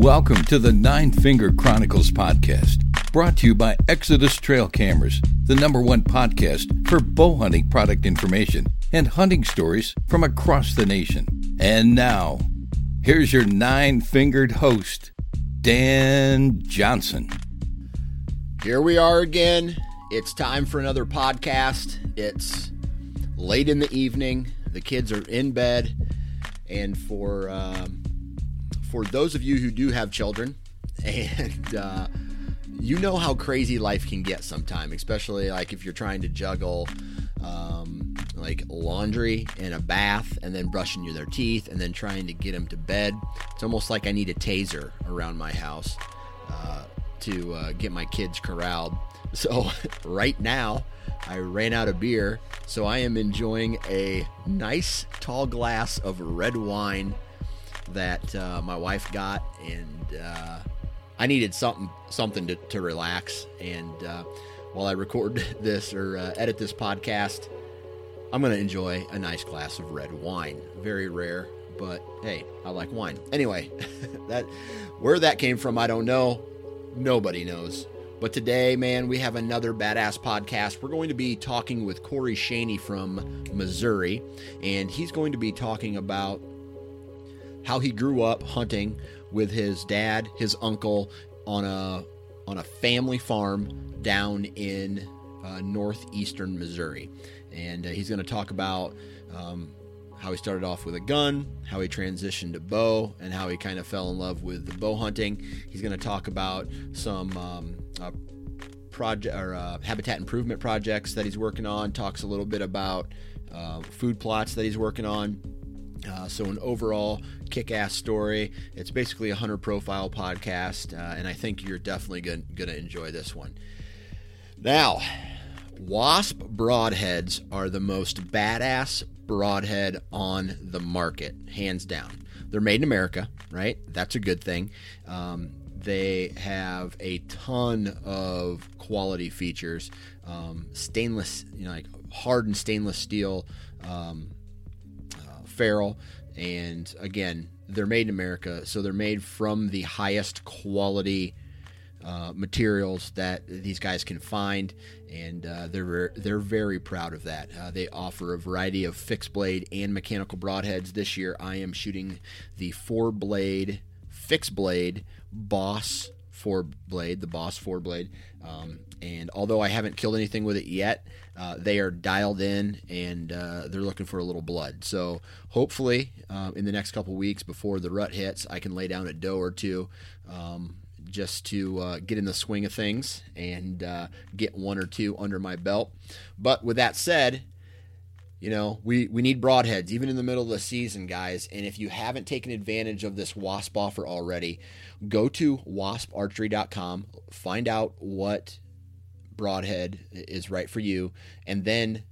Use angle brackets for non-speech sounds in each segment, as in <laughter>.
Welcome to the Nine Finger Chronicles podcast, brought to you by Exodus Trail Cameras, the number one podcast for bow hunting product information and hunting stories from across the nation. And now, here's your nine fingered host, Dan Johnson. Here we are again. It's time for another podcast. It's late in the evening. The kids are in bed. And for um, for those of you who do have children, <laughs> and uh, you know how crazy life can get sometimes, especially like if you're trying to juggle um, like laundry and a bath, and then brushing your their teeth, and then trying to get them to bed. It's almost like I need a taser around my house uh, to uh, get my kids corralled. <laughs> So right now, I ran out of beer, so I am enjoying a nice tall glass of red wine that uh, my wife got, and uh, I needed something something to, to relax. And uh, while I record <laughs> this or uh, edit this podcast, I'm going to enjoy a nice glass of red wine. Very rare, but hey, I like wine. Anyway, <laughs> that where that came from, I don't know. Nobody knows. But today, man, we have another badass podcast. We're going to be talking with Corey Shaney from Missouri, and he's going to be talking about how he grew up hunting with his dad, his uncle on a on a family farm down in uh, northeastern Missouri, and uh, he's going to talk about um, how he started off with a gun, how he transitioned to bow, and how he kind of fell in love with the bow hunting. He's going to talk about some um, uh, project or uh, habitat improvement projects that he's working on. Talks a little bit about uh, food plots that he's working on uh, so, an overall kick ass story. It's basically a hunter profile podcast, uh, and I think you're definitely going to enjoy this one. Now, Wasp broadheads are the most badass broadhead on the market, hands down. They're made in America, right? That's a good thing. Um, they have a ton of quality features, um, stainless, you know, like hardened stainless steel. Um, Ferrule, and again, they're made in America, so they're made from the highest quality uh, materials that these guys can find, and uh, they're they're very proud of that. Uh, they offer a variety of fixed blade and mechanical broadheads. This year, I am shooting the four blade fixed blade Boss four blade, the Boss four blade. Um, and although I haven't killed anything with it yet, uh, they are dialed in and uh, they're looking for a little blood. So hopefully, uh, in the next couple weeks before the rut hits, I can lay down a doe or two. Um, just to uh, get in the swing of things and uh, get one or two under my belt. But with that said, you know, we, we need broadheads even in the middle of the season, guys. And if you haven't taken advantage of this WASP offer already, go to wasparchery.com, find out what broadhead is right for you, and then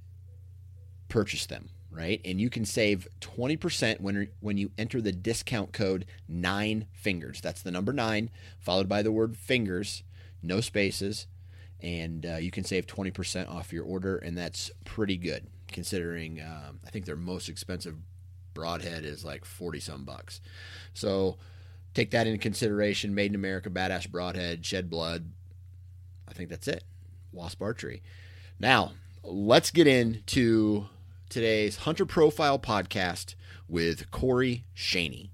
purchase them, right? And you can save 20% when, when you enter the discount code nine fingers. That's the number nine, followed by the word fingers, no spaces, and uh, you can save 20% off your order, and that's pretty good considering um, I think their most expensive broadhead is like 40 some bucks. So take that into consideration. Made in America, badass broadhead, shed blood. I think that's it. Wasp Archery. Now, let's get into today's Hunter Profile podcast with Corey Shaney.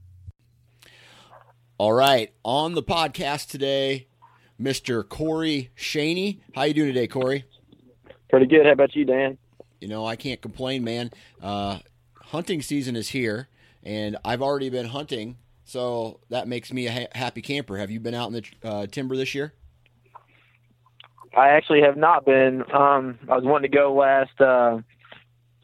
All right, on the podcast today, Mr. Corey Shaney. How you doing today, Corey? Pretty good. How about you, Dan? You know, I can't complain, man. Uh, hunting season is here, and I've already been hunting, so that makes me a ha- happy camper. Have you been out in the uh, timber this year? I actually have not been. Um, I was wanting to go last uh,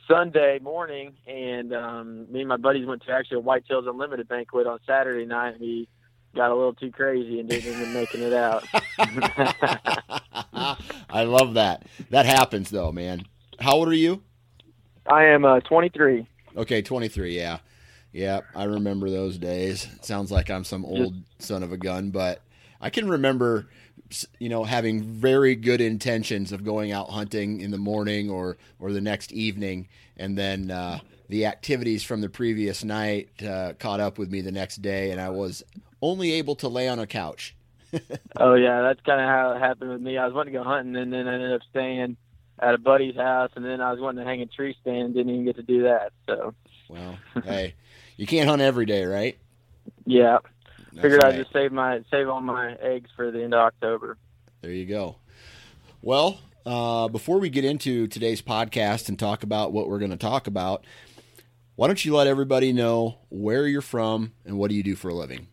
Sunday morning, and um, me and my buddies went to actually a Whitetails Unlimited banquet on Saturday night. We got a little too crazy and didn't end up making it out. <laughs> I love that. That happens though, man. How old are you? I am uh, 23. Okay, 23. Yeah, yeah. I remember those days. It sounds like I'm some old son of a gun, but I can remember, you know, having very good intentions of going out hunting in the morning or or the next evening, and then uh, the activities from the previous night uh, caught up with me the next day, and I was only able to lay on a couch. <laughs> oh yeah, that's kind of how it happened with me. I was wanting to go hunting, and then I ended up staying at a buddy's house, and then I was wanting to hang a tree stand, didn't even get to do that. So, well, hey, you can't hunt every day, right? Yeah, That's figured right. I'd just save my save all my eggs for the end of October. There you go. Well, uh, before we get into today's podcast and talk about what we're going to talk about, why don't you let everybody know where you're from and what do you do for a living?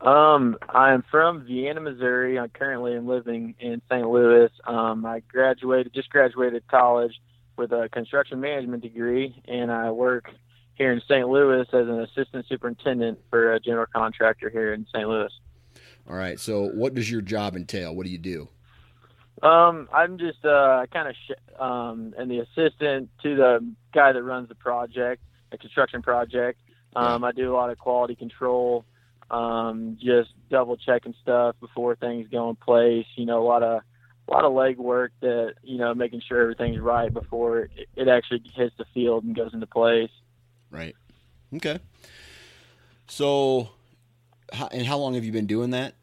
Um, I'm from Vienna, Missouri. I currently am living in St. Louis. Um, I graduated, just graduated college with a construction management degree, and I work here in St. Louis as an assistant superintendent for a general contractor here in St. Louis. All right. So, what does your job entail? What do you do? Um, I'm just uh, kind of sh- um, and the assistant to the guy that runs the project, the construction project. Um, I do a lot of quality control um, just double checking stuff before things go in place. You know, a lot of a lot of leg work that you know making sure everything's right before it, it actually hits the field and goes into place. Right. Okay. So, how, and how long have you been doing that?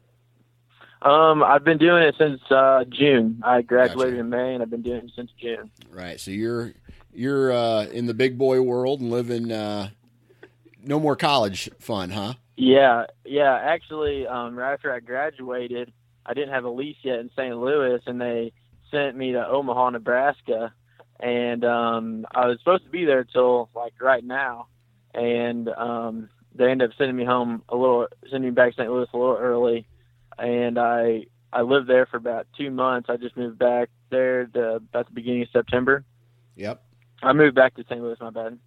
Um, I've been doing it since uh, June. I graduated gotcha. in May, and I've been doing it since June. Right. So you're you're uh, in the big boy world and living uh, no more college fun, huh? Yeah, yeah. Actually, um, right after I graduated, I didn't have a lease yet in St. Louis, and they sent me to Omaha, Nebraska, and um, I was supposed to be there till like right now, and um, they ended up sending me home a little, sending me back to St. Louis a little early, and I I lived there for about two months. I just moved back there to, about the beginning of September. Yep. I moved back to St. Louis. My bad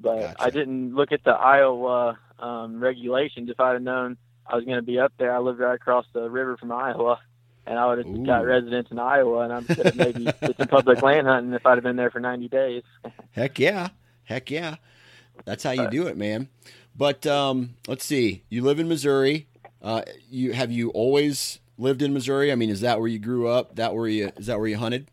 but gotcha. I didn't look at the Iowa um, regulations. If I'd have known I was going to be up there, I lived right across the river from Iowa, and I would have Ooh. got residence in Iowa, and I could have maybe did some public land hunting if I'd have been there for 90 days. <laughs> Heck yeah, heck yeah, that's how you do it, man. But um, let's see, you live in Missouri. Uh, you have you always lived in Missouri? I mean, is that where you grew up? That where you is that where you hunted?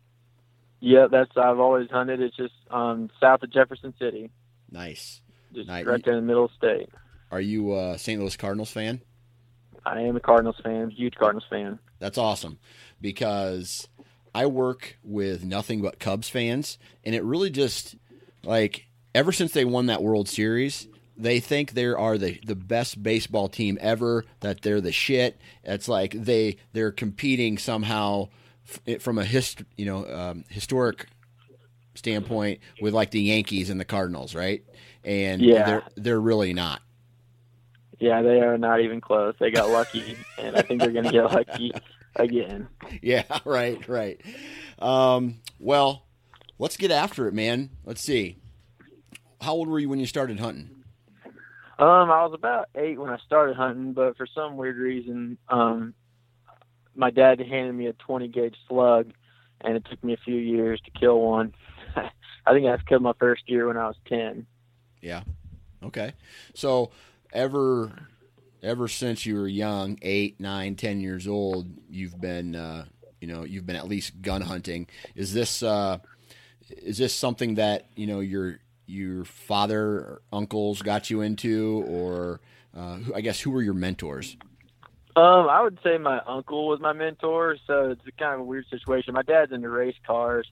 Yeah, that's I've always hunted. It's just um, south of Jefferson City. Nice. Just nice. right there in the middle of the state. Are you a St. Louis Cardinals fan? I am a Cardinals fan, huge Cardinals fan. That's awesome because I work with nothing but Cubs fans, and it really just like ever since they won that World Series, they think they are the the best baseball team ever. That they're the shit. It's like they they're competing somehow from a hist you know um, historic standpoint with like the Yankees and the Cardinals, right? And yeah. they're they're really not. Yeah, they are not even close. They got lucky, <laughs> and I think they're going to get lucky again. Yeah, <laughs> right, right. Um, well, let's get after it, man. Let's see. How old were you when you started hunting? Um, I was about eight when I started hunting, but for some weird reason, um, my dad handed me a 20 gauge slug, and it took me a few years to kill one. I think I killed my first year when I was ten. Yeah. Okay. So ever ever since you were young, eight, nine, ten years old, you've been uh, you know you've been at least gun hunting. Is this uh, is this something that you know your your father or uncles got you into, or uh, I guess who were your mentors? Um, I would say my uncle was my mentor, so it's a kind of a weird situation. My dad's into race cars,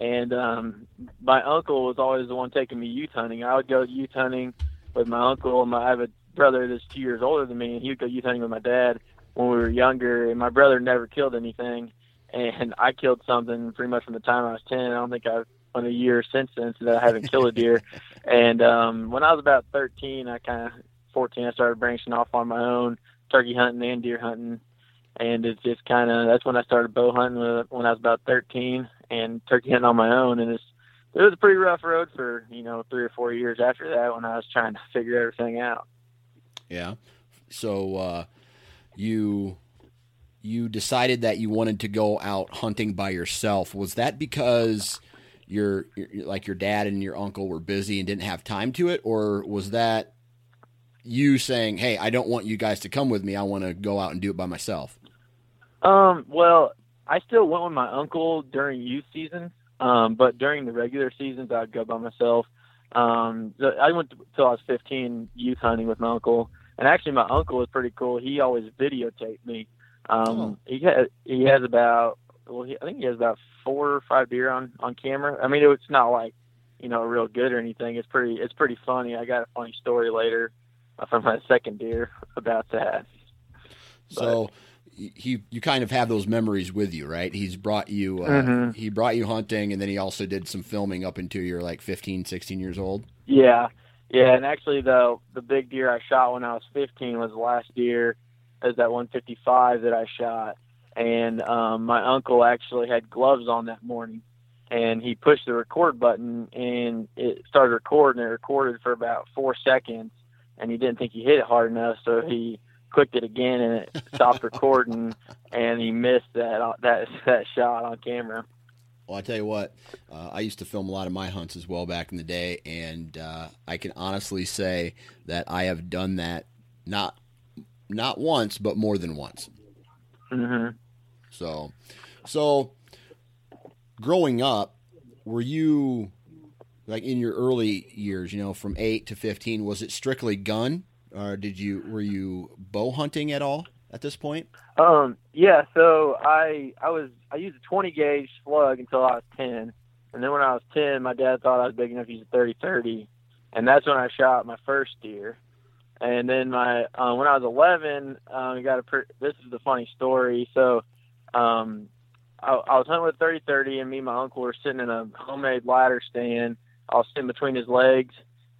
and um, my uncle was always the one taking me youth hunting. I would go youth hunting with my uncle. My, I have a brother that's two years older than me, and he would go youth hunting with my dad when we were younger. And my brother never killed anything, and I killed something pretty much from the time I was ten. I don't think I've went a year since then so that I haven't killed a deer. <laughs> and um, when I was about thirteen, I kind of fourteen, I started branching off on my own, turkey hunting and deer hunting. And it's just kind of that's when I started bow hunting when I was about 13 and turkey hunting on my own, and it's it was a pretty rough road for you know three or four years after that when I was trying to figure everything out. Yeah. so uh, you you decided that you wanted to go out hunting by yourself. Was that because your, your like your dad and your uncle were busy and didn't have time to it, or was that you saying, "Hey, I don't want you guys to come with me. I want to go out and do it by myself"? Um, well, I still went with my uncle during youth season, um, but during the regular seasons, I'd go by myself. Um, I went till I was 15 youth hunting with my uncle, and actually, my uncle was pretty cool. He always videotaped me. Um, oh. he has he has about well, he, I think he has about four or five deer on on camera. I mean, it's not like you know real good or anything. It's pretty it's pretty funny. I got a funny story later from my second deer about that. So. But, he you kind of have those memories with you, right? He's brought you uh, mm-hmm. he brought you hunting and then he also did some filming up until you're like 15, 16 years old. Yeah. Yeah, and actually the the big deer I shot when I was 15 was the last deer as that 155 that I shot and um my uncle actually had gloves on that morning and he pushed the record button and it started recording. It recorded for about 4 seconds and he didn't think he hit it hard enough so he clicked it again and it stopped recording, and he missed that that that shot on camera. Well, I tell you what, uh, I used to film a lot of my hunts as well back in the day, and uh, I can honestly say that I have done that not not once, but more than once. Mm-hmm. So, so growing up, were you like in your early years? You know, from eight to fifteen, was it strictly gun? Or did you were you bow hunting at all at this point? Um, yeah. So I I was I used a 20 gauge slug until I was 10, and then when I was 10, my dad thought I was big enough to use a 30-30, and that's when I shot my first deer. And then my uh, when I was 11, um, I got a. Per- this is the funny story. So, um, I, I was hunting with 30-30, and me and my uncle were sitting in a homemade ladder stand. I was sitting between his legs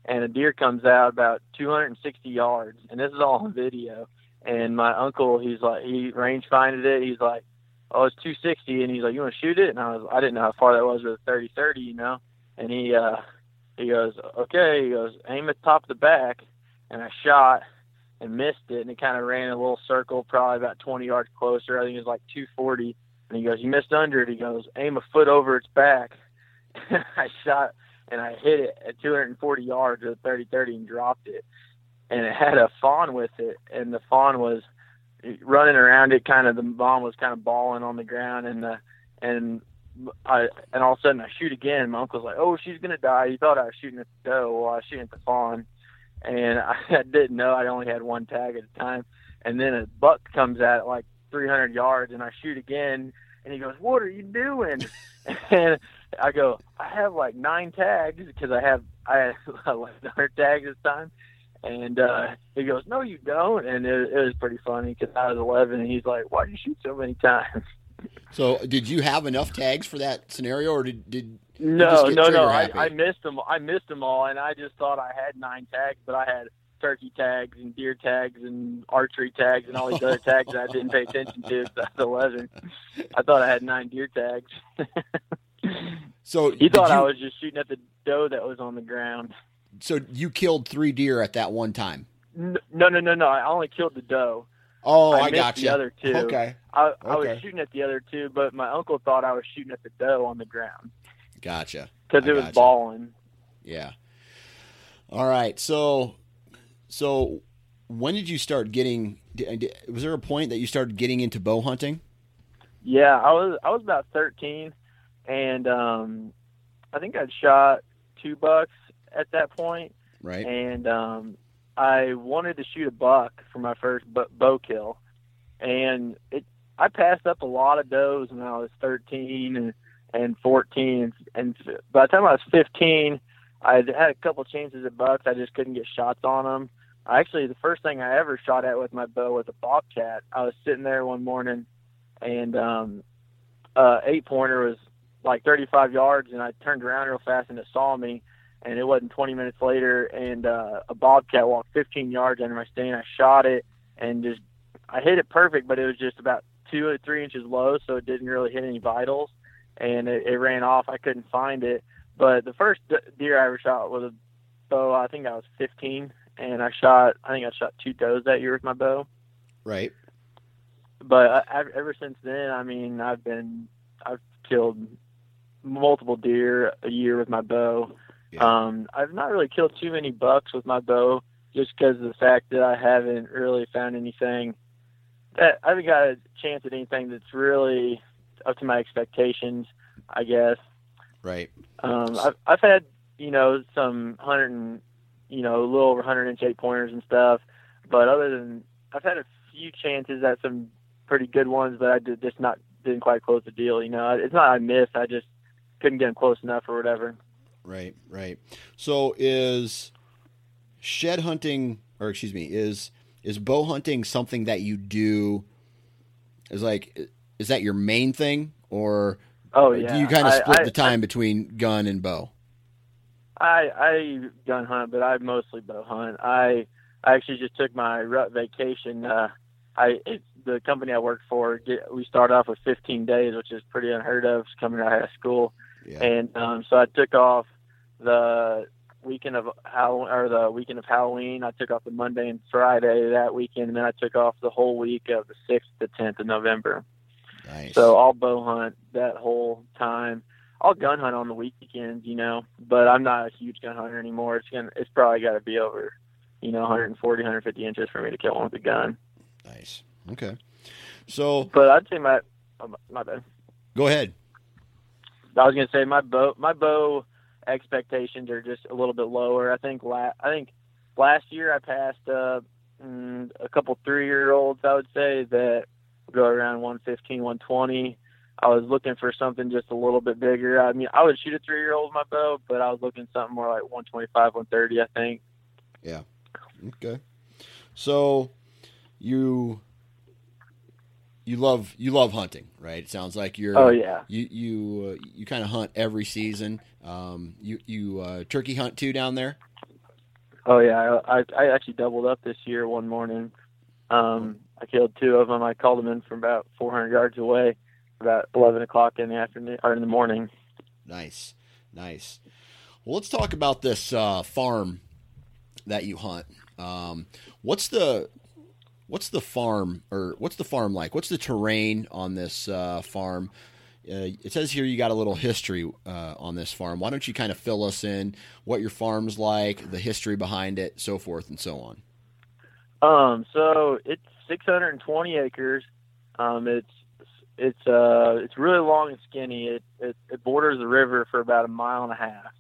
and a deer comes out about 260 yards, and this is all on video. And my uncle, he's like, he range finded it. He's like, oh, it's 260, and he's like, you want to shoot it? And I was, I didn't know how far that was with a 30-30, you know. And he, uh, he goes, okay. He goes, aim at the top of the back, and I shot and missed it, and it kind of ran a little circle, probably about 20 yards closer. I think it was like 240. And he goes, you missed under it. He goes, aim a foot over its back. <laughs> I shot and I hit it at 240 yards with a 30-30 and dropped it. And it had a fawn with it, and the fawn was running around it. Kind of the fawn was kind of bawling on the ground, and the and I and all of a sudden I shoot again. My uncle's like, "Oh, she's gonna die." He thought I was shooting at the doe. Well, I was shooting at the fawn, and I, <laughs> I didn't know I only had one tag at a time. And then a buck comes at it like 300 yards, and I shoot again, and he goes, "What are you doing?" <laughs> and I go, I have like nine tags because I have I have <laughs> like nine tags this time. And uh, he goes, "No, you don't." And it, it was pretty funny because I was 11, and he's like, "Why do you shoot so many times?" <laughs> So, did you have enough tags for that scenario, or did did no, no, no? I, I missed them. I missed them all, and I just thought I had nine tags, but I had turkey tags and deer tags and archery tags and all these other tags that I didn't pay attention to. So I was 11. I thought I had nine deer tags. <laughs> so he thought you, I was just shooting at the doe that was on the ground. So you killed three deer at that one time? No, no, no, no. I only killed the doe. Oh, I, I got you. The other two. Okay. I, I was shooting at the other two, but my uncle thought I was shooting at the doe on the ground. Gotcha. Because it was gotcha. bawling. Yeah. All right. So so, when did you start getting? Was there a point that you started getting into bow hunting? Yeah, I was. I was about thirteen, and um, I think I'd shot two bucks at that point. Right. And um, I wanted to shoot a buck for my first bow kill, and it. I passed up a lot of does when I was thirteen and and fourteen, and, and by the time I was fifteen, I had a couple chances at bucks. I just couldn't get shots on them actually the first thing I ever shot at with my bow was a bobcat. I was sitting there one morning, and um, uh, eight pointer was like 35 yards, and I turned around real fast, and it saw me. And it wasn't 20 minutes later, and uh, a bobcat walked 15 yards under my stand. I shot it, and just I hit it perfect, but it was just about two or three inches low, so it didn't really hit any vitals, and it, it ran off. I couldn't find it. But the first deer I ever shot was a bow. I think I was 15, and I shot. I think I shot two does that year with my bow. Right. But I, I, ever since then, I mean, I've been I've killed multiple deer a year with my bow. Yeah. Um, I've not really killed too many bucks with my bow, just because of the fact that I haven't really found anything that I haven't got a chance at anything that's really up to my expectations. I guess. Right. Um, I've I've had you know some hundred and you know a little over hundred inch eight pointers and stuff, but other than I've had a few chances at some pretty good ones, but I did just not didn't quite close the deal. You know, it's not I missed. I just couldn't get them close enough or whatever. Right, right. So is shed hunting, or excuse me, is is bow hunting something that you do? Is like, is that your main thing, or oh yeah, do you kind of split I, the time I, between gun and bow? I I gun hunt, but I mostly bow hunt. I I actually just took my rut vacation. Uh, I it, the company I work for, get, we start off with 15 days, which is pretty unheard of coming out of school. Yeah. And um, so I took off the weekend of Halloween or the weekend of Halloween. I took off the Monday and Friday that weekend, and then I took off the whole week of the sixth to tenth of November. Nice. So I'll bow hunt that whole time. I'll gun hunt on the weekends, you know, but I'm not a huge gun hunter anymore. It's gonna, it's probably got to be over, you know, 140, 150 inches for me to kill one with a gun. Nice. Okay. So, but I'd say my, oh, my bad. Go ahead. I was gonna say my bow, my bow expectations are just a little bit lower. I think la- I think last year I passed uh, mm, a couple three year olds. I would say that go around 115, 120. I was looking for something just a little bit bigger. I mean, I would shoot a three year old my bow, but I was looking something more like 125, 130. I think. Yeah. Okay. So you you love you love hunting, right? It sounds like you're. Oh yeah. You you uh, you kind of hunt every season. Um, you you uh, turkey hunt too down there. Oh yeah, I I actually doubled up this year one morning. Um, I killed two of them. I called them in from about 400 yards away, about 11 o'clock in the afternoon or in the morning. Nice, nice. Well, let's talk about this uh, farm that you hunt. Um, what's the what's the farm or what's the farm like? What's the terrain on this uh, farm? Uh, it says here you got a little history uh, on this farm. Why don't you kind of fill us in what your farm's like, the history behind it, so forth and so on. Um, so it's 620 acres. Um, it's it's uh it's really long and skinny. It, it it borders the river for about a mile and a half.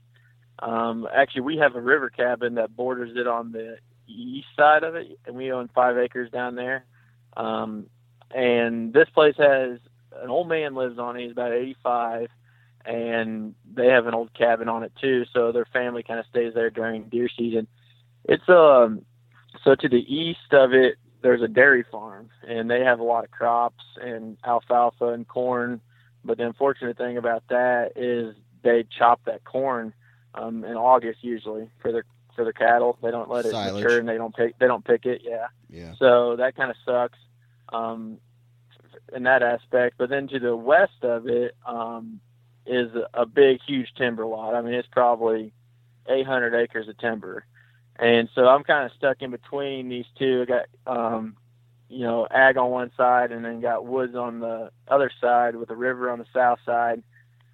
Um, actually, we have a river cabin that borders it on the east side of it, and we own five acres down there. Um, and this place has an old man lives on it. He's about 85, and they have an old cabin on it too. So their family kind of stays there during deer season. It's um so to the east of it, there's a dairy farm, and they have a lot of crops and alfalfa and corn. But the unfortunate thing about that is they chop that corn um, in August usually for their for the cattle. They don't let it Silage. mature and they don't pick they don't pick it. Yeah. Yeah. So that kind of sucks um, in that aspect. But then to the west of it um, is a big, huge timber lot. I mean, it's probably 800 acres of timber, and so I'm kind of stuck in between these two. I got um, you know ag on one side and then got woods on the other side with a river on the south side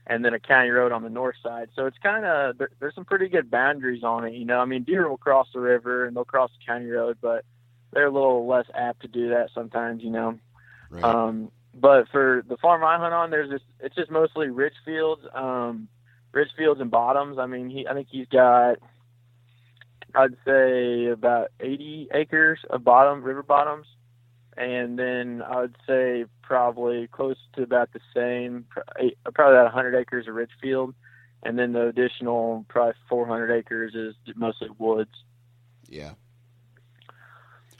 and then a county road on the north side. So it's kind of there, there's some pretty good boundaries on it. You know, I mean, deer will cross the river and they'll cross the county road, but they're a little less apt to do that sometimes. You know. Right. Um, but for the farm I hunt on, there's just it's just mostly rich fields, um, rich fields and bottoms. I mean, he I think he's got I'd say about 80 acres of bottom river bottoms and then I would say probably close to about the same, probably about 100 acres of rich field, and then the additional probably 400 acres is mostly woods. Yeah.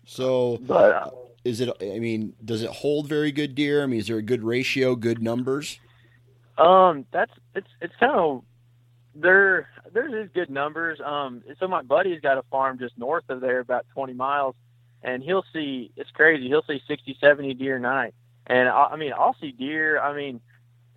So, but uh, is it? I mean, does it hold very good deer? I mean, is there a good ratio, good numbers? Um, that's it's it's kind of there. There's good numbers. Um, so my buddy's got a farm just north of there, about 20 miles and he'll see it's crazy. He'll see 60, 70 deer a night. And I, I mean, I'll see deer. I mean,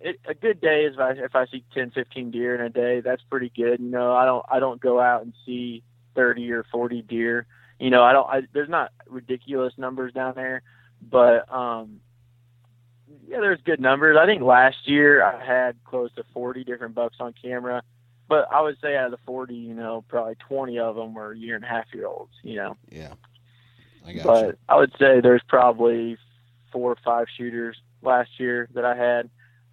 it, a good day is if I, if I see 10, 15 deer in a day. That's pretty good. You know, I don't I don't go out and see 30 or 40 deer. You know, I don't. I, there's not ridiculous numbers down there, but um, yeah, there's good numbers. I think last year I had close to 40 different bucks on camera, but I would say out of the 40, you know, probably 20 of them were year and a half year olds. You know. Yeah. I got but you. I would say there's probably four or five shooters last year that I had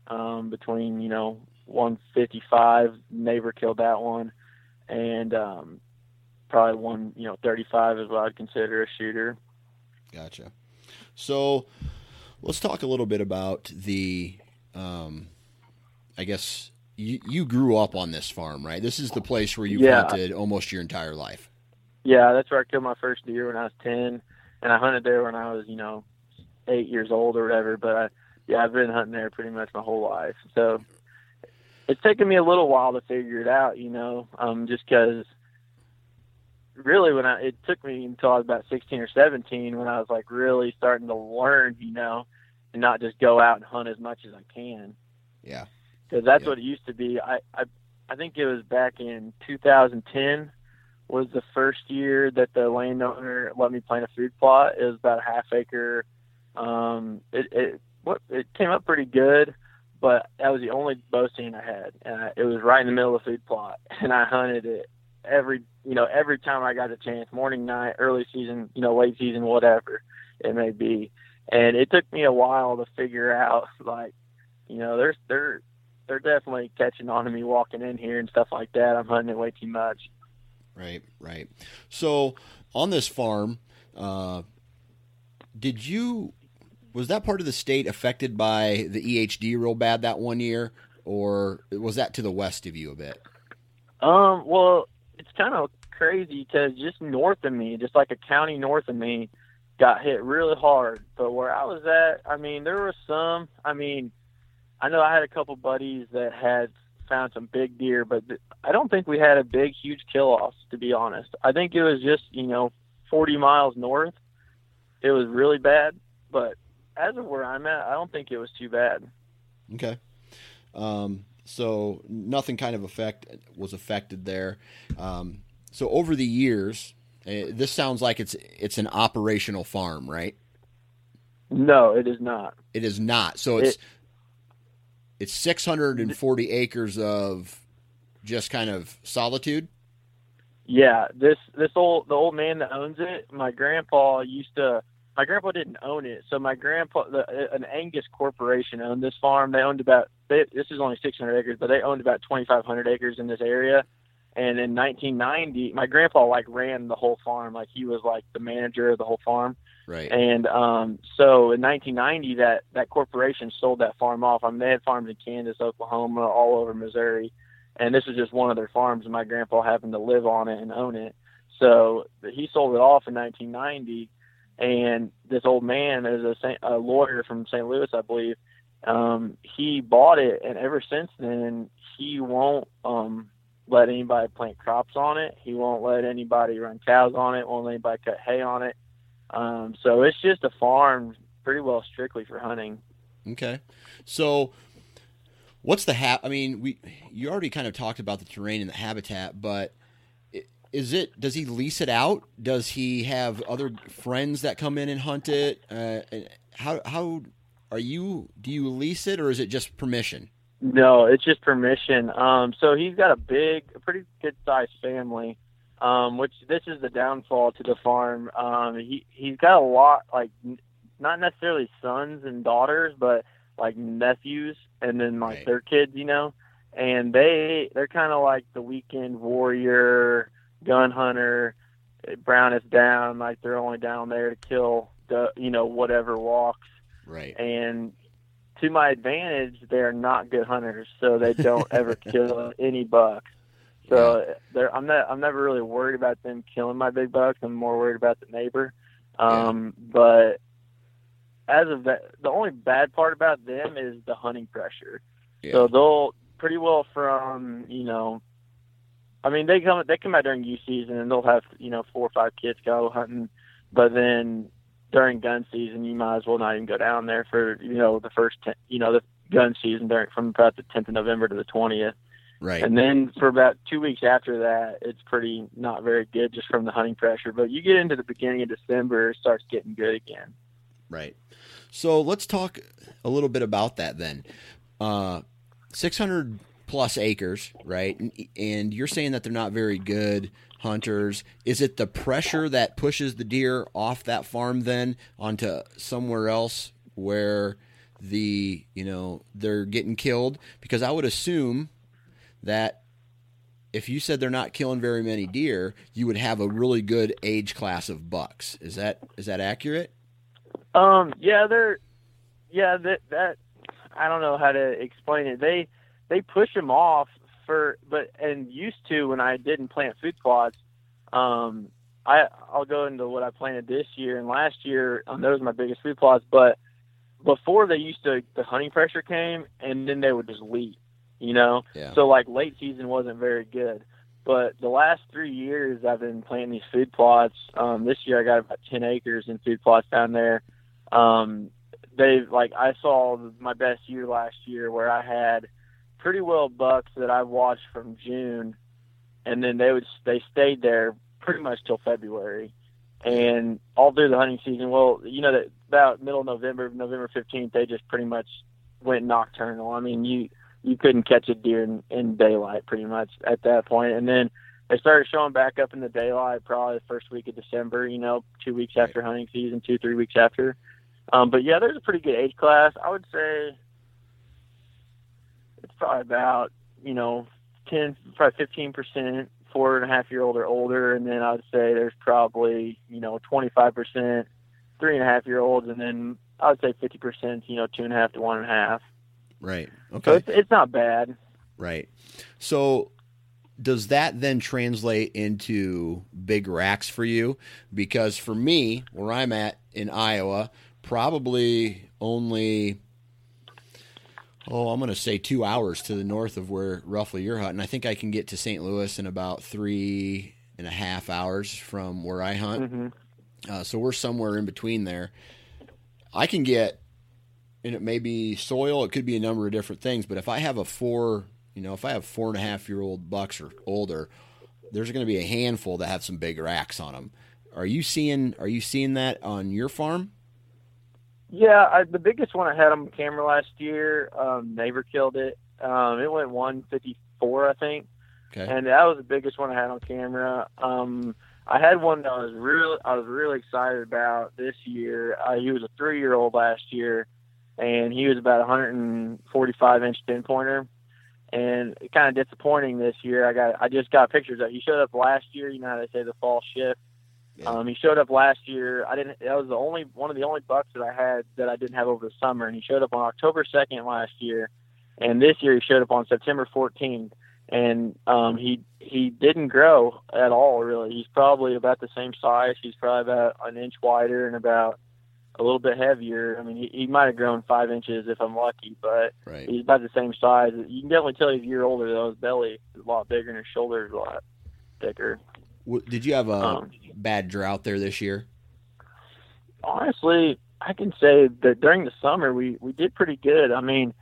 um, between you know 155 neighbor killed that one and um, probably one you know 35 is what I'd consider a shooter. Gotcha. So let's talk a little bit about the. Um, I guess you, you grew up on this farm, right? This is the place where you Yeah. hunted almost your entire life. Yeah, that's where I killed my first deer when I was 10, and I hunted there when I was you know eight years old or whatever. But I, yeah, I've been hunting there pretty much my whole life. So it's taken me a little while to figure it out, you know, um, just because really when I it took me until I was about 16 or 17 when I was like really starting to learn, you know, and not just go out and hunt as much as I can Yeah. because that's Yeah. what it used to be. I, I I think it was back in 2010 was the first year that the landowner let me plant a food plot. It was about a half acre. Um, it it what it came up pretty good, but that was the only bow stand I had, I, it was right in the middle of the food plot, <laughs> and I hunted it every you know every time I got a chance, morning, night, early season, you know, late season, whatever it may be. And it took me a while to figure out like, you know, there's there they're definitely catching on to me walking in here and stuff like that. I'm hunting it way too much. Right, right. So on this farm, uh, did you was that part of the state affected by the EHD real bad that one year, or was that to the west of you a bit? Um, well, it's kind of crazy because just north of me, just like a county north of me, got hit really hard. But where I was at, I mean, there was some. I mean, I know I had a couple buddies that had found some big deer, but th- I don't think we had a big, huge kill off. To be honest, I think it was just you know 40 miles north. It was really bad, but as of where I'm at, I don't think it was too bad. Okay. Um, so nothing kind of affect was affected there. Um, so over the years, uh, this sounds like it's it's an operational farm, right? No, it is not. It is not. So it's It- it's 640 acres of just kind of solitude. Yeah, this this old the old man that owns it, my grandpa used to. My grandpa didn't own it, so my grandpa, the, an Angus corporation, owned this farm. They owned about they, this is only 600 acres, but they owned about 2,500 acres in this area. And in 1990, my grandpa like ran the whole farm, like he was like the manager of the whole farm. Right. And um, so in 1990, that that corporation sold that farm off. I mean, they had farms in Kansas, Oklahoma, all over Missouri, and this was just one of their farms. And my grandpa happened to live on it and own it. So he sold it off in 1990, and this old man is a, a lawyer from St. Louis, I believe. Um, he bought it, and ever since then, he won't um, let anybody plant crops on it. He won't let anybody run cows on it. Won't let anybody cut hay on it. Um, so it's just a farm, pretty well strictly for hunting. Okay. So what's the hab? I mean, we you already kind of talked about the terrain and the habitat, but is it? Does he lease it out? Does he have other friends that come in and hunt it? Uh, and how how are you? Do you lease it or is it just permission? No, it's just permission. Um, so he's got a big, a pretty good sized family. Um, which this is the downfall to the farm. Um, he he's got a lot like n- not necessarily sons and daughters, but like nephews and then like Right. their kids, you know. And they they're kind of like the weekend warrior, gun hunter. Brown is down, like they're only down there to kill the you know whatever walks Right. and to my advantage, they're not good hunters, so they don't <laughs> ever kill any bucks. So they're I'm not I'm never really worried about them killing my big bucks. I'm more worried about the neighbor. Um, But as of that, the only bad part about them is the hunting pressure. Yeah. So they'll pretty well from you know, I mean they come they come out during youth season and they'll have you know four or five kids go hunting, but then during gun season you might as well not even go down there for you know the first ten, you know the gun season during from about the 10th of November to the 20th, Right. And then for about two weeks after that, it's pretty not very good just from the hunting pressure. But you get into the beginning of December, it starts getting good again. Right. So let's talk a little bit about that then. Uh, 600 plus acres, right? And, and you're saying that they're not very good hunters. Is it the pressure that pushes the deer off that farm then onto somewhere else where the, you know, they're getting killed? Because I would assume that if you said they're not killing very many deer, you would have a really good age class of bucks. Is that is that accurate? Um, yeah, they're yeah that that I don't know how to explain it. They they push them off for but and used to when I didn't plant food plots. Um, I I'll go into what I planted this year and last year. Um, those are my biggest food plots, but before they used to the hunting pressure came and then they would just leave you know. Yeah. So like late season wasn't very good. But the last three years I've been planting these food plots. Um, this year I got about ten acres in food plots down there. Um, they like I saw my best year last year where I had pretty well bucks that I watched from June, and then they would they stayed there pretty much till February, and all through the hunting season. Well, you know that about middle of November, November fifteenth, they just pretty much went nocturnal. I mean, you you couldn't catch a deer in, in daylight pretty much at that point. And then they started showing back up in the daylight probably the first week of December, you know, two weeks Right. after hunting season, two, three weeks after. Um, but yeah, there's a pretty good age class. I would say it's probably about, you know, 10, probably 15% four and a half year old or older. And then I would say there's probably, you know, 25% three and a half year olds. And then I would say 50%, you know, two and a half to one and a half. Right. So Okay. it's, it's not bad. Right. So does that then translate into big racks for you? Because for me, where I'm at in Iowa, probably only oh, I'm going to say 2 hours to the north of where roughly you're hunting. I think I can get to St. Louis in about three and a half hours from where I hunt. hmm Uh, so we're somewhere in between there. I can get, and it may be soil, it could be a number of different things. But if I have a four, you know, if I have four and a half year old bucks or older, there's going to be a handful that have some big racks on them. Are you seeing? Are you seeing that on your farm? Yeah, I, the biggest one I had on camera last year, um, neighbor killed it. Um, it went 154, I think, Okay. and that was the biggest one I had on camera. Um, I had one that I was really, I was really excited about this year. Uh, he was a three-year-old last year, and he was about 145 inch ten pinpointer. And kind of disappointing this year. I got, I just got pictures of. He showed up last year. You know how they say the fall shift. Yeah. Um, he showed up last year. I didn't. That was the only one of the only bucks that I had that I didn't have over the summer, and he showed up on October second last year, and this year he showed up on September fourteenth, and um, he he didn't grow at all. Really, he's probably about the same size. He's probably about an inch wider and about a little bit heavier. I mean, he, he might have grown five inches if I'm lucky, but right. he's about the same size. You can definitely tell he's a year older though. His belly is a lot bigger and his shoulders are a lot thicker. Did you have a Um, bad drought there this year? honestly, I can say that during the summer we we did pretty good. I mean,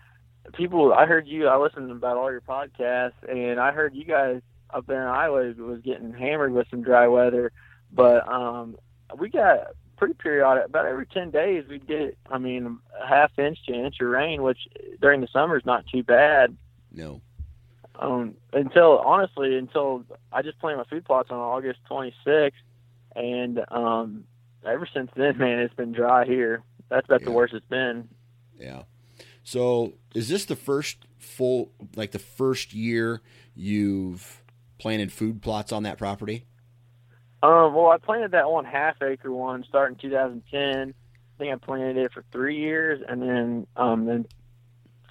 people. I heard you. I listened about all your podcasts, and I heard you guys up there in Iowa was getting hammered with some dry weather. But um, we got pretty periodic. About every ten days, we get. I mean, a half inch to an inch of rain, which during the summer is not too bad. No. Um, until honestly, until I just planted my food plots on August 26th, and um, ever since then, <laughs> man, it's been dry here. That's about the worst it's been. Yeah. So is this the first full, like the first year you've planted food plots on that property? Um, well, I planted that one half acre one starting 2010. I think I planted it for three years, and then um, then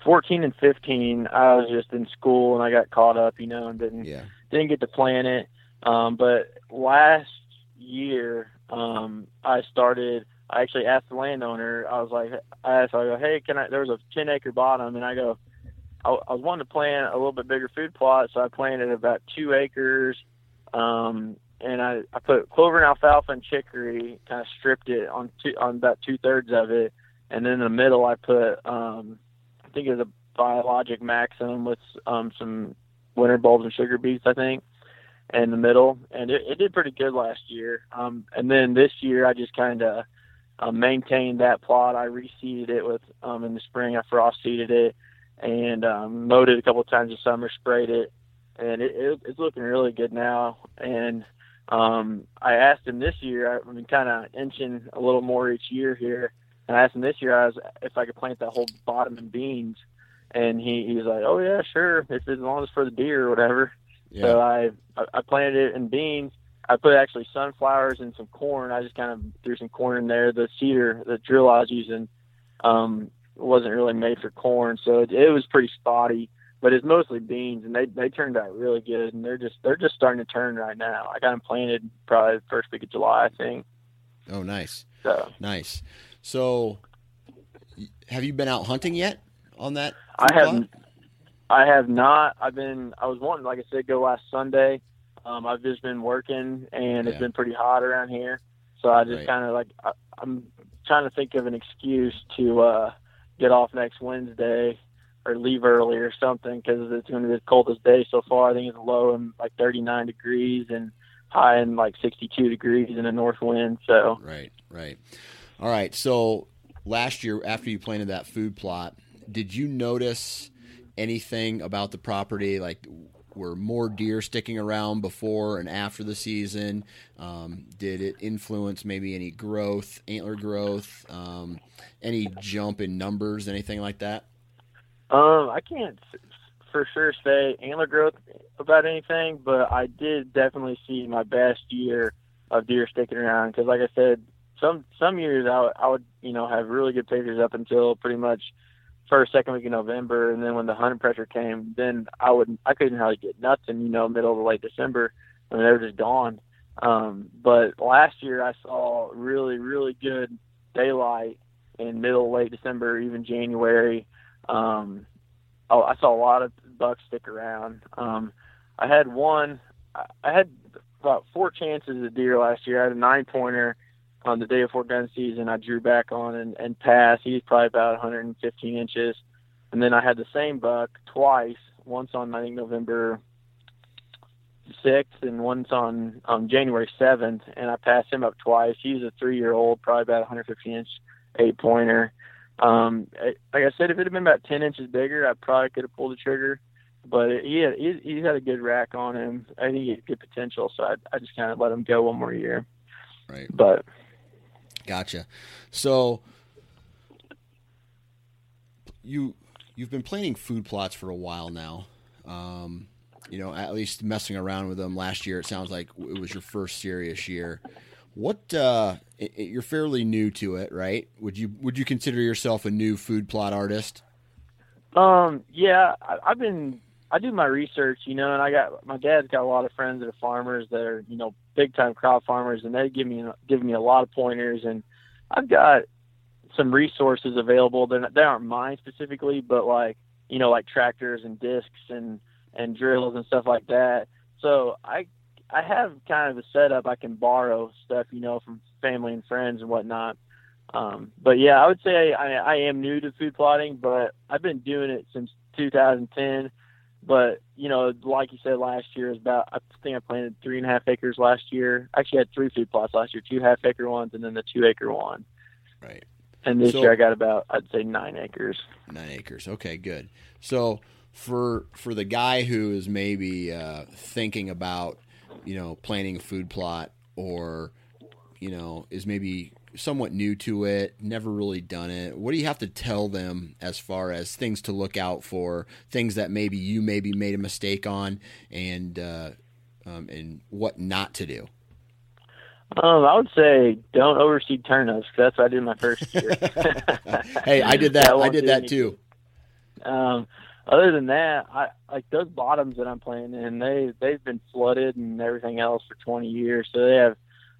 14 and 15, I was just in school and I got caught up, you know, and didn't Yeah. didn't get to plant it. Um, but last year, um, I started. I actually asked the landowner. I was like, I asked, I go, hey, can I? There was a 10 acre bottom, and I go, I, I was wanting to plant a little bit bigger food plot, so I planted about two acres. Um, and I, I put clover and alfalfa and chicory, kind of stripped it on two, on about two thirds of it, and then in the middle I put, um, I think it was a biologic maximum with um, some winter bulbs and sugar beets, I think, in the middle, and it, it did pretty good last year. Um, and then this year, I just kind of um, maintained that plot. I reseeded it with um, in the spring. I frost seeded it and um, mowed it a couple times this summer, sprayed it, and it, it, it's looking really good now. And um, I asked him this year. I've been kind of inching a little more each year here, and I asked him this year I was, if I could plant that whole bottom in beans, and he he was like, "Oh yeah, sure, if as long as for the deer or whatever." Yeah. So I I planted it in beans. I put actually sunflowers and some corn. I just kind of threw some corn in there. The seeder, the drill I was using, um, wasn't really made for corn, so it, it was pretty spotty. But it's mostly beans, and they they turned out really good, and they're just they're just starting to turn right now. I got them planted probably the first week of July, I think. Oh, nice. So nice. So, have you been out hunting yet on that? I haven't. I have not. I've been. I was wanting, like I said, go last Sunday. Um, I've just been working, and yeah. it's been pretty hot around here. So I just right. kind of like I, I'm trying to think of an excuse to uh, get off next Wednesday or leave early or something because it's going to be the coldest day so far. I think it's low in like 39 degrees and high in like 62 degrees in a north wind. So right, right. All right. So last year, after you planted that food plot, did you notice anything about the property like? Were more deer sticking around before and after the season? Um, did it influence maybe any growth, antler growth, um, any jump in numbers, anything like that? Um, I can't for sure say antler growth about anything, but I did definitely see my best year of deer sticking around because, like I said, some some years I, I would you know have really good pictures up until pretty much first second week of November, and then when the hunting pressure came, then I would I couldn't hardly get nothing you know middle of late December. I mean they were just gone. Um, but last year I saw really really good daylight in middle late December, even January. Um, oh, I saw a lot of bucks stick around. Um, I had one. I had about four chances of deer last year. I had a nine pointer on the day before gun season. I drew back on and, and passed. He's probably about 115 inches. And then I had the same buck twice. Once on I think November 6th and once on um, January 7th, and I passed him up twice. He's a three-year-old, probably about 115 inch eight pointer. Um, like I said, if it had been about 10 inches bigger, I probably could have pulled the trigger but he had he, he had a good rack on him. I think he had good potential, so I I just kind of let him go one more year. Right. But gotcha. So you you've been planning food plots for a while now. Um, you know, at least messing around with them last year. It sounds like it was your first serious year. What uh, it, you're fairly new to it, right? Would you would you consider yourself a new food plot artist? Um, yeah, I, I've been I do my research, you know, and I got my dad's got a lot of friends that are farmers that are, you know, big time crop farmers, and they give me give me a lot of pointers, and I've got some resources available. They're not, they aren't mine specifically, but like you know, like tractors and discs and and drills and stuff like that. So I I have kind of a setup. I can borrow stuff, you know, from family and friends and whatnot. Um, but yeah, I would say I, I am new to food plotting, but I've been doing it since 2010 but you know, like you said last year, is about I think I planted three and a half acres last year. I actually had three food plots last year, two half acre ones and then the two acre one. Right. And this so, year I got about I'd say nine acres. Nine acres. Okay, good. So for for the guy who is maybe uh, thinking about you know planting a food plot or you know is maybe somewhat new to it, never really done it. What do you have to tell them as far as things to look out for, things that maybe you maybe made a mistake on, and uh, um, and what not to do? Um, I would say don't overseed turnips. That's what I did my first year. <laughs> hey, I did that. <laughs> I did that too. Um, other than that, I like those bottoms that I'm playing in. They they've been flooded and everything else for 20 years, so they have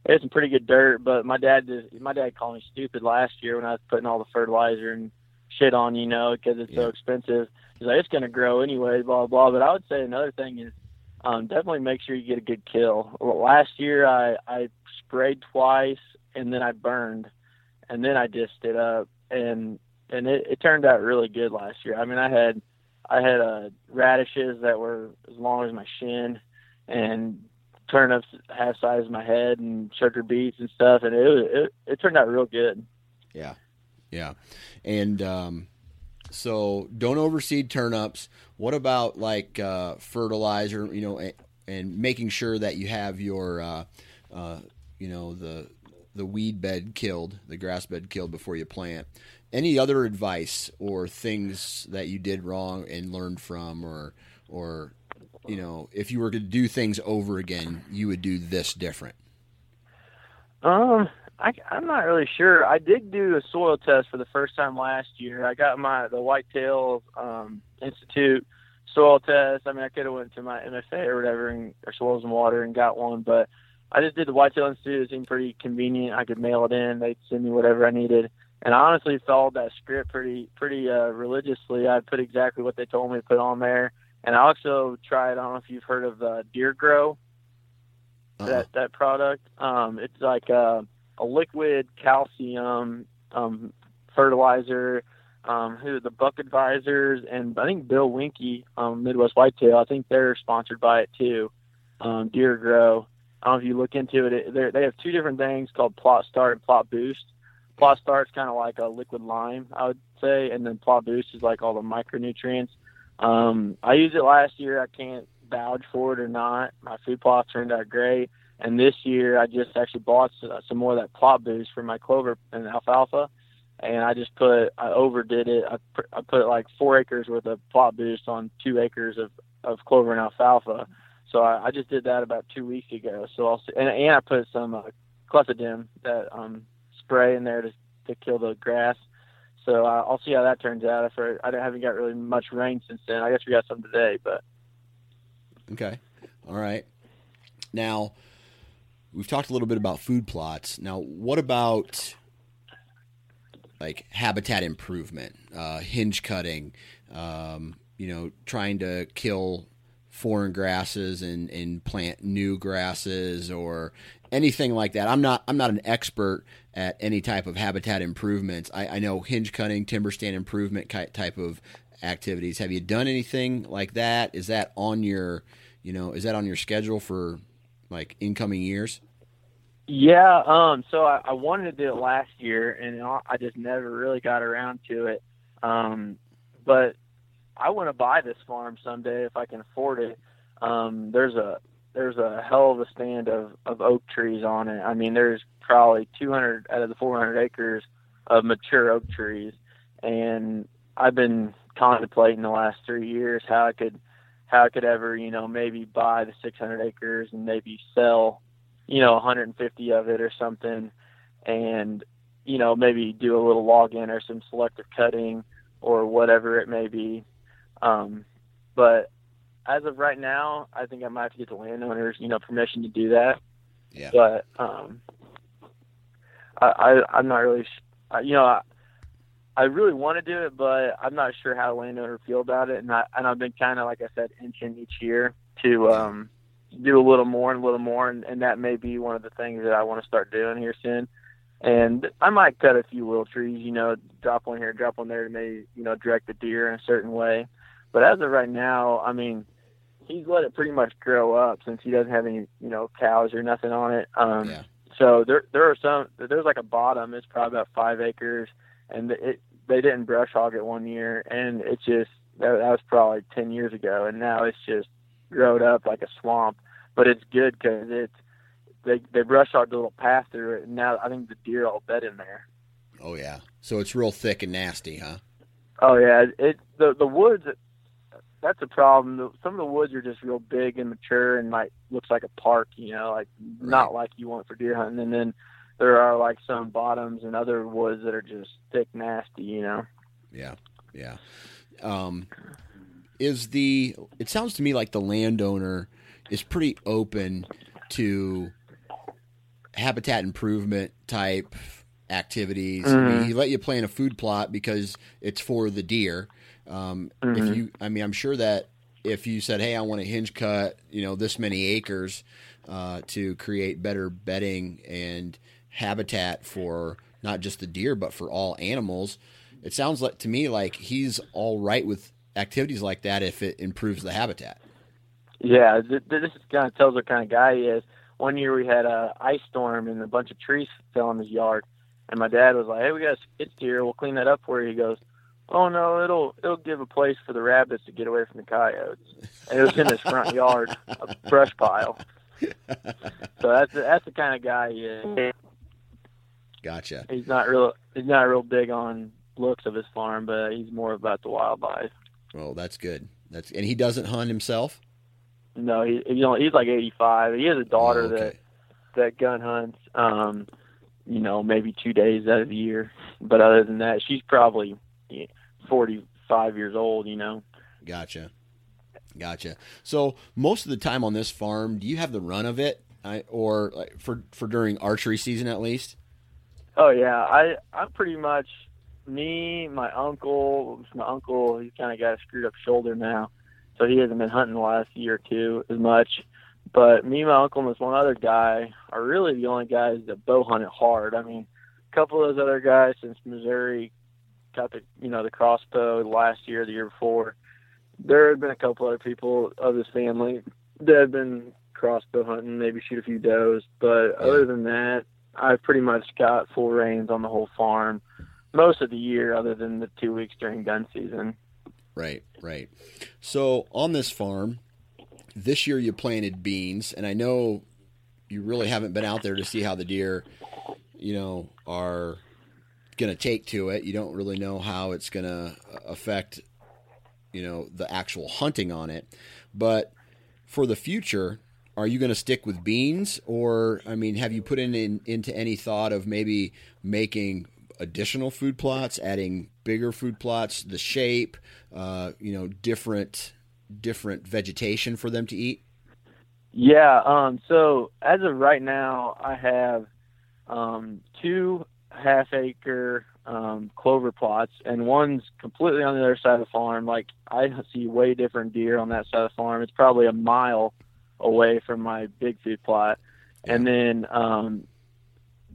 it's some pretty good dirt. But my dad just my dad called me stupid last year when I was putting all the fertilizer and shit on, you know, because it's yeah. so expensive. He's like, it's going to grow anyway, blah blah. But I would say another thing is um, definitely make sure you get a good kill. Last year I I sprayed twice and then I burned, and then I disced it up and and it, it turned out really good last year. I mean I had I had uh, radishes that were as long as my shin, and turnips half size of my head, and sugar beets and stuff, and it it, it turned out real good. Yeah, yeah, and um, so don't overseed turnips. What about like uh, fertilizer? You know, and, and, making sure that you have your, uh, uh, you know, the the weed bed killed, the grass bed killed before you plant. Any other advice or things that you did wrong and learned from, or or you know, if you were to do things over again, you would do this different? Um, I, I'm not really sure. I did do a soil test for the first time last year. I got my the Whitetail um, Institute soil test. I mean, I could have went to my MFA or whatever, and, or Soils and Water, and got one, but I just did the Whitetail Institute. It seemed pretty convenient. I could mail it in. They'd send me whatever I needed, and I honestly followed that script pretty pretty uh, religiously. I put exactly what they told me to put on there, and I also tried. I don't know if you've heard of uh, Deer Grow. Uh-huh. That that product. Um, it's like uh, a liquid calcium um, fertilizer. Um, who the Buck Advisors and I think Bill Winke, um, Midwest Whitetail. I think they're sponsored by it too. Um, Deer Grow. I don't know if you look into it. it they have two different things called Plot Start and Plot Boost. Plot Start kind of like a liquid lime, I would say, and then Plot Boost is like all the micronutrients. Um, I used it last year. I can't vouch for it or not. My food plots turned out great. And this year, I just actually bought some more of that plot boost for my clover and alfalfa. And I just put, I overdid it. I, I put like four acres worth of plot boost on two acres of, of clover and alfalfa. So I, I just did that about two weeks ago. So I'll, and, and I put some uh, clethodim, that um, spray in there to, to kill the grass. So uh, I'll see how that turns out. If I haven't got really much rain since then, I guess we got some today, but okay, all right. Now, we've talked a little bit about food plots. Now, what about like habitat improvement, uh, hinge cutting, um, you know, trying to kill foreign grasses and, and plant new grasses or anything like that. I'm not I'm not an expert at any type of habitat improvements. I, I know hinge cutting, timber stand improvement type of activities. Have you done anything like that? Is that on your you know is that on your schedule for like incoming years? Yeah, um, so I, I wanted to do it last year, and I just never really got around to it. Um, but I want to buy this farm someday if I can afford it. Um, there's a there's a hell of a stand of, of oak trees on it. I mean, there's probably 200 out of the 400 acres of mature oak trees, and I've been contemplating the last three years how I could how I could ever you know maybe buy the 600 acres and maybe sell you know 150 of it or something, and you know maybe do a little log in or some selective cutting or whatever it may be. Um, but as of right now, I think I might have to get the landowners, you know, permission to do that. Yeah. But um, I, I I'm not really, sh- you know, I, I really want to do it, but I'm not sure how the landowner feel about it, and I and I've been kind of like I said, inching each year to um do a little more and a little more, and, and that may be one of the things that I want to start doing here soon. And I might cut a few willow trees, you know, drop one here, drop one there to maybe, you know, direct the deer in a certain way. But as of right now, I mean, he's let it pretty much grow up since he doesn't have any, you know, cows or nothing on it. Um, yeah. So there, there are some. There's like a bottom. It's probably about five acres, and it they didn't brush hog it one year, and it just that, that was probably ten years ago, and now it's just grown up like a swamp. But it's good because it's they they brush hogged a little path through it, and now I think the deer all bed in there. Oh yeah, so it's real thick and nasty, huh? Oh yeah, it the the woods that's a problem. Some of the woods are just real big and mature and like looks like a park, you know, like right. not like you want for deer hunting. And then there are like some bottoms and other woods that are just thick, nasty, you know. Yeah, yeah. Um, is the? It sounds to me like the landowner is pretty open to habitat improvement type activities. Mm-hmm. I mean, he let you play in a food plot because it's for the deer um, mm-hmm. If you, I mean, I'm sure that if you said, "Hey, I want to hinge cut," you know, this many acres uh, to create better bedding and habitat for not just the deer but for all animals, it sounds like to me like he's all right with activities like that if it improves the habitat. Yeah, this kind of tells what kind of guy he is. One year we had a ice storm and a bunch of trees fell in his yard, and my dad was like, "Hey, we got a skid steer. We'll clean that up for you." He goes, "Oh no, it'll it'll give a place for the rabbits to get away from the coyotes." And it was in his front yard, a brush pile. So that's that's the kind of guy he is. Gotcha. He's not real. He's not real big on looks of his farm, but he's more about the wildlife. Well, that's good. That's and he doesn't hunt himself. No, he you know he's like 85. He has a daughter Oh, okay. that that gun hunts. Um, you know, maybe two days out of the year. But other than that, she's probably 45 years old. You know. Gotcha. Gotcha. So most of the time on this farm, do you have the run of it, I, or like, for for during archery season at least? Oh yeah, I I'm pretty much me, my uncle. My uncle, he's kind of got a screwed up shoulder now, so he hasn't been hunting the last year or two as much. But me, my uncle, and this one other guy are really the only guys that bow hunt it hard. I mean, a couple of those other guys since Missouri got the you know the crossbow last year, the year before. There have been a couple other people of his family that have been crossbow hunting, maybe shoot a few does. But other than that, I've pretty much got full reins on the whole farm most of the year, other than the two weeks during gun season. Right, right. So on this farm, this year you planted beans, and I know you really haven't been out there to see how the deer, you know, are going to take to it. You don't really know how it's going to affect, you know, the actual hunting on it. But for the future, are you going to stick with beans, or I mean, have you put in, in into any thought of maybe making additional food plots, adding bigger food plots, the shape, uh, you know, different different vegetation for them to eat? Yeah. Um. So as of right now, I have um, two half acre um, clover plots, and one's completely on the other side of the farm. Like I see way different deer on that side of the farm. It's probably a mile away from my big food plot, and then um,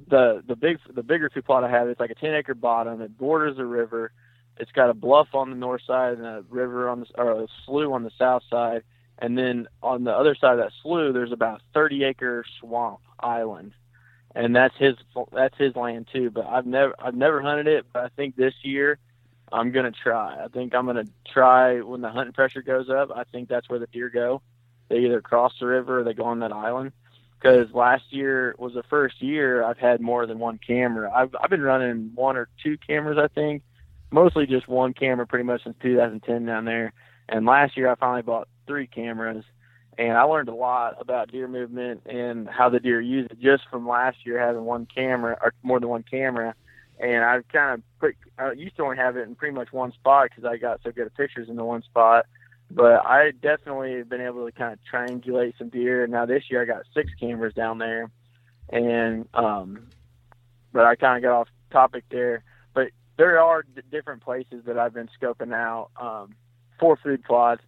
the the big the bigger food plot I have it's like a ten acre bottom. It borders a river. It's got a bluff on the north side and a river on the or a slough on the south side. And then on the other side of that slough, there's about 30 acre swamp island, and that's his that's his land too. But I've never I've never hunted it, but I think this year I'm gonna try. I think I'm gonna try when the hunting pressure goes up. I think that's where the deer go. They either cross the river or they go on that island. Because last year was the first year I've had more than one camera. I've I've been running one or two cameras, I think, mostly just one camera pretty much since 2010 down there. And last year I finally bought three cameras, and I learned a lot about deer movement and how the deer use it just from last year having one camera or more than one camera. And I've kind of put I used to only have it in pretty much one spot because I got so good at pictures in the one spot. But I definitely have been able to kind of triangulate some deer. And now this year I got six cameras down there, and um, but I kind of got off topic there. But there are d- different places that I've been scoping out um, for food plots.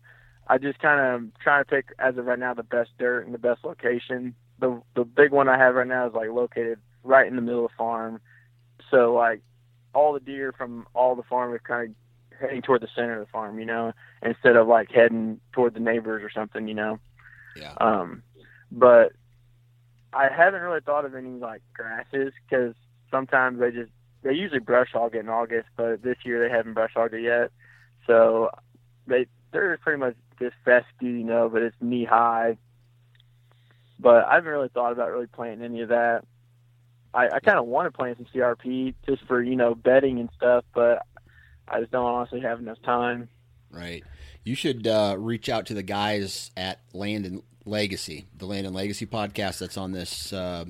I just kind of trying to pick as of right now the best dirt and the best location. The the big one I have right now is like located right in the middle of the farm, so like all the deer from all the farm are kind of heading toward the center of the farm, you know, instead of like heading toward the neighbors or something, you know. Yeah. Um, but I haven't really thought of any like grasses because sometimes they just they usually brush hog it in August, but this year they haven't brush hogged it yet. So they they're pretty much just fescue, you know, but it's knee high. But I haven't really thought about really planting any of that. I, I kind of want to plant some CRP just for you know bedding and stuff, but I just don't honestly have enough time. Right. You should uh, reach out to the guys at Land and Legacy, the Land and Legacy podcast that's on this uh,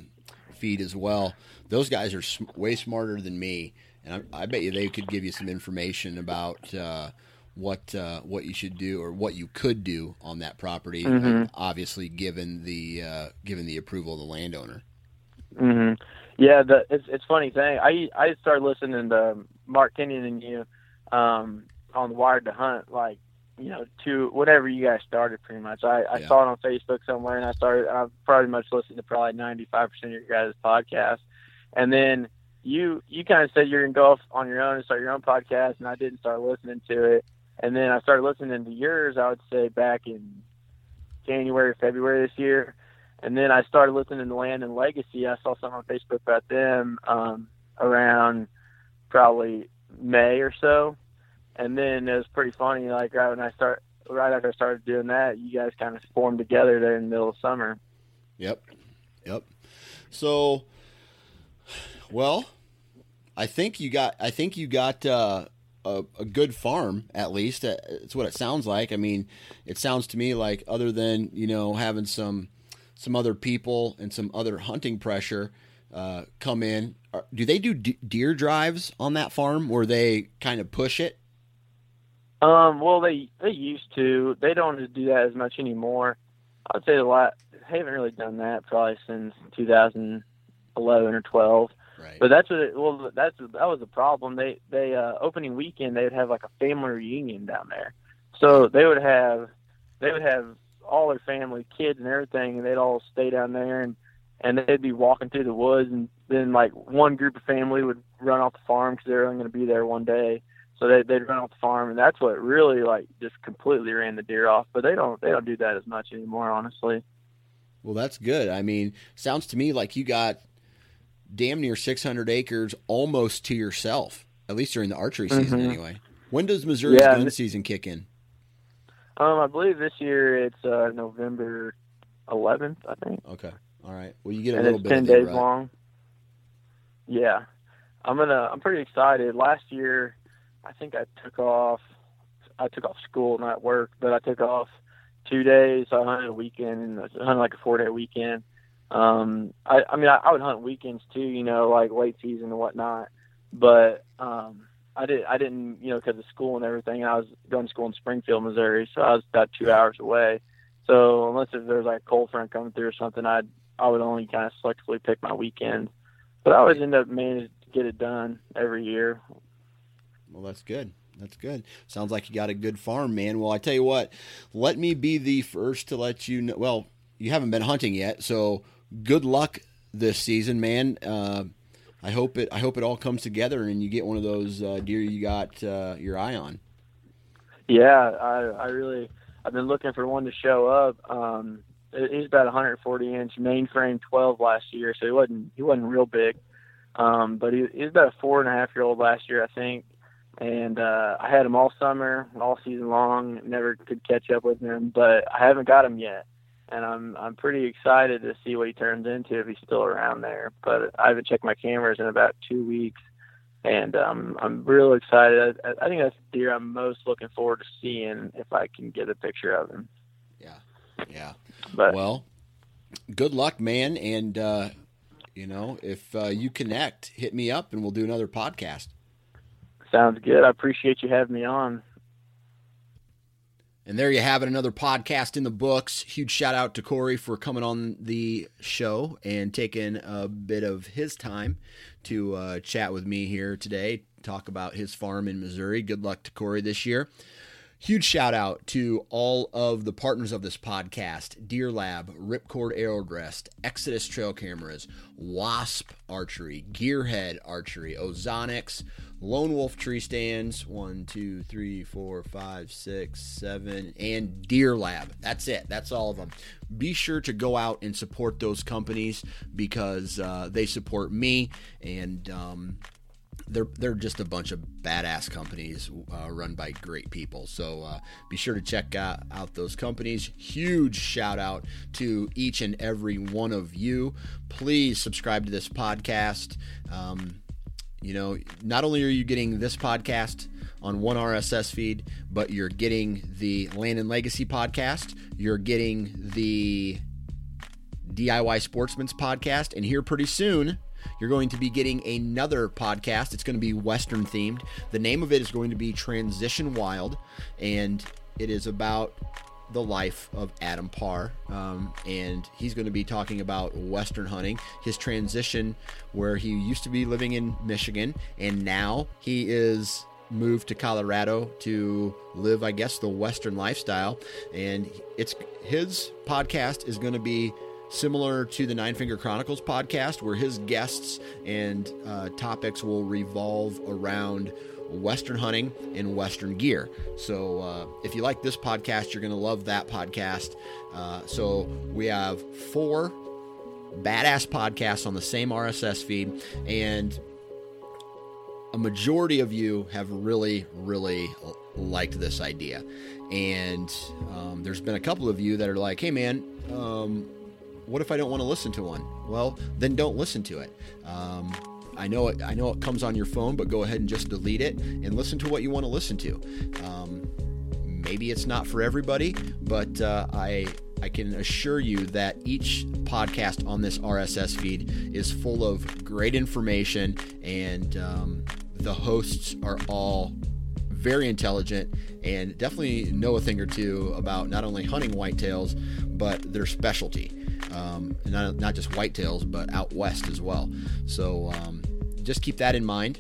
feed as well. Those guys are sm- way smarter than me, and I, I bet you they could give you some information about uh, what uh, what you should do or what you could do on that property. Mhm. Obviously, given the uh, given the approval of the landowner. hmm Yeah, the it's it's funny thing. I I started listening to Mark Kenyon and you um, on Wired to Hunt like you know to whatever you guys started pretty much. I I Yeah. saw it on Facebook somewhere and I started. I've pretty much listened to probably ninety five percent of your guys' podcast, and then you you kind of said you're gonna go off on your own and start your own podcast, and I didn't start listening to it. And then I started listening to yours. I would say back in January, February this year. And then I started listening to Land and Legacy. I saw something on Facebook about them um, around probably May or so. And then it was pretty funny. Like right when I start, right after I started doing that, you guys kind of formed together there in the middle of summer. Yep, yep. So, well, I think you got. I think you got uh, a, a good farm at least. Uh, it's what it sounds like. I mean, it sounds to me like other than you know having some some other people and some other hunting pressure uh, come in. Are, do they do d- deer drives on that farm, where they kind of push it? Um, well, they they used to. They don't do that as much anymore. I'd say a lot. Haven't really done that probably since 2011 or 12. Right. But that's what. It, well, that's that was the problem. They they uh, opening weekend they would have like a family reunion down there, so they would have they would have all their family, kids and everything, and they'd all stay down there and and they'd be walking through the woods, and then like one group of family would run off the farm because they're only going to be there one day, so they they'd run off the farm, and that's what really like just completely ran the deer off. But they don't they don't do that as much anymore, honestly. Well, that's good. I mean, sounds to me like you got damn near 600 acres almost to yourself, at least during the archery season, Mhm. anyway. When does Missouri's Yeah, gun and- season kick in? Um, I believe this year it's uh, November 11th, I think. Okay, all right. Well, you get a and little it's bit ten of days rut. long. Yeah, I'm gonna. I'm pretty excited. Last year, I think I took off. I took off school, not work, but I took off two days. So I hunted a weekend and I hunted like a four day weekend. Um, I, I mean, I, I would hunt weekends too, you know, like late season and whatnot. But um, I did. I didn't, you know, because of school and everything. I was going to school in Springfield, Missouri, so I was about two hours away. So unless if there was like a cold front coming through or something, I'd I would only kind of selectively pick my weekend. But I always end up managing to get it done every year. Well, that's good. That's good. Sounds like you got a good farm, man. Well, I tell you what, let me be the first to let you know. Well, you haven't been hunting yet, so good luck this season, man. Uh, I hope it. I hope it all comes together and you get one of those uh, deer you got uh, your eye on. Yeah, I I really I've been looking for one to show up. Um, he's about 140 inch mainframe 12 last year, so he wasn't he wasn't real big. Um, but he, he was about a four and a half year old last year, I think. And uh, I had him all summer, all season long. Never could catch up with him, but I haven't got him yet. And I'm I'm pretty excited to see what he turns into if he's still around there. But I haven't checked my cameras in about two weeks, and um, I'm real excited. I, I think that's the deer I'm most looking forward to seeing if I can get a picture of him. Yeah, yeah. But Well, good luck, man. And uh, you know, if uh, you connect, hit me up and we'll do another podcast. sounds good. I appreciate you having me on. And there you have it, another podcast in the books. Huge shout out to Corey for coming on the show and taking a bit of his time to uh, chat with me here today, talk about his farm in Missouri. Good luck to Corey this year. Huge shout out to all of the partners of this podcast Deer Lab, Ripcord Arrow Rests, Exodus Trail Cameras, Wasp Archery, Gearhead Archery, Ozonics, Lone Wolf Tree Stands, one, two, three, four, five, six, seven, and Deer Lab. That's it. That's all of them. Be sure to go out and support those companies because uh, they support me and. Um, they're they're just a bunch of badass companies uh, run by great people. So uh, be sure to check out, out those companies. Huge shout out to each and every one of you. Please subscribe to this podcast. Um, you know, not only are you getting this podcast on one RSS feed, but you're getting the Land and Legacy podcast. You're getting the DIY Sportsman's podcast, and here pretty soon you're going to be getting another podcast. It's going to be Western themed. The name of it is going to be Transition Wild, and it is about the life of Adam Parr. Um, and he's going to be talking about Western hunting, his transition where he used to be living in Michigan, and now he is moved to Colorado to live, I guess, the Western lifestyle. And it's his podcast is going to be similar to the Nine Finger Chronicles podcast, where his guests and uh, topics will revolve around Western hunting and Western gear. So uh, if you like this podcast, you're going to love that podcast. Uh, so we have four badass podcasts on the same RSS feed, and a majority of you have really, really liked this idea. And um, there's been a couple of you that are like, hey, man, um, what if I don't want to listen to one? Well, then don't listen to it. Um, I know it. I know it comes on your phone, but go ahead and just delete it and listen to what you want to listen to. Um, maybe it's not for everybody, but uh, I I can assure you that each podcast on this RSS feed is full of great information, and um, the hosts are all very intelligent and definitely know a thing or two about not only hunting whitetails but their specialty. Um, not, not just whitetails, but out west as well. So um, just keep that in mind.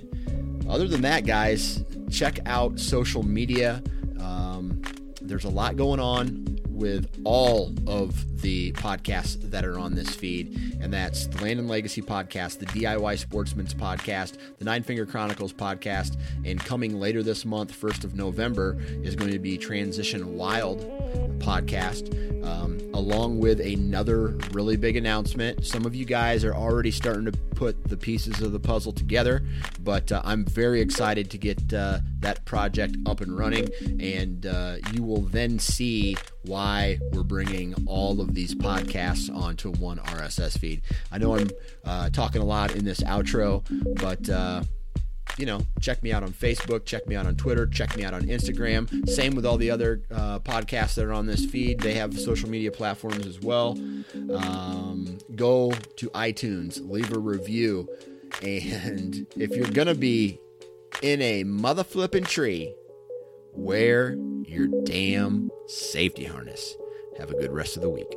Other than that, guys, check out social media. Um, there's a lot going on with all of the podcasts that are on this feed, and that's the Land and Legacy podcast, the DIY Sportsman's podcast, the Nine Finger Chronicles podcast, and coming later this month, 1st of November, is going to be Transition Wild podcast, um, along with another really big announcement. Some of you guys are already starting to put the pieces of the puzzle together, but uh, I'm very excited to get uh, that project up and running, and uh, you will then see why we're bringing all of these podcasts onto one RSS feed. I know I'm uh, talking a lot in this outro, but uh, you know, check me out on Facebook, check me out on Twitter, check me out on Instagram. Same with all the other uh, podcasts that are on this feed. They have social media platforms as well. Um, go to iTunes, leave a review, and <laughs> if you're gonna be in a mother flipping tree, wear your damn safety harness. Have a good rest of the week.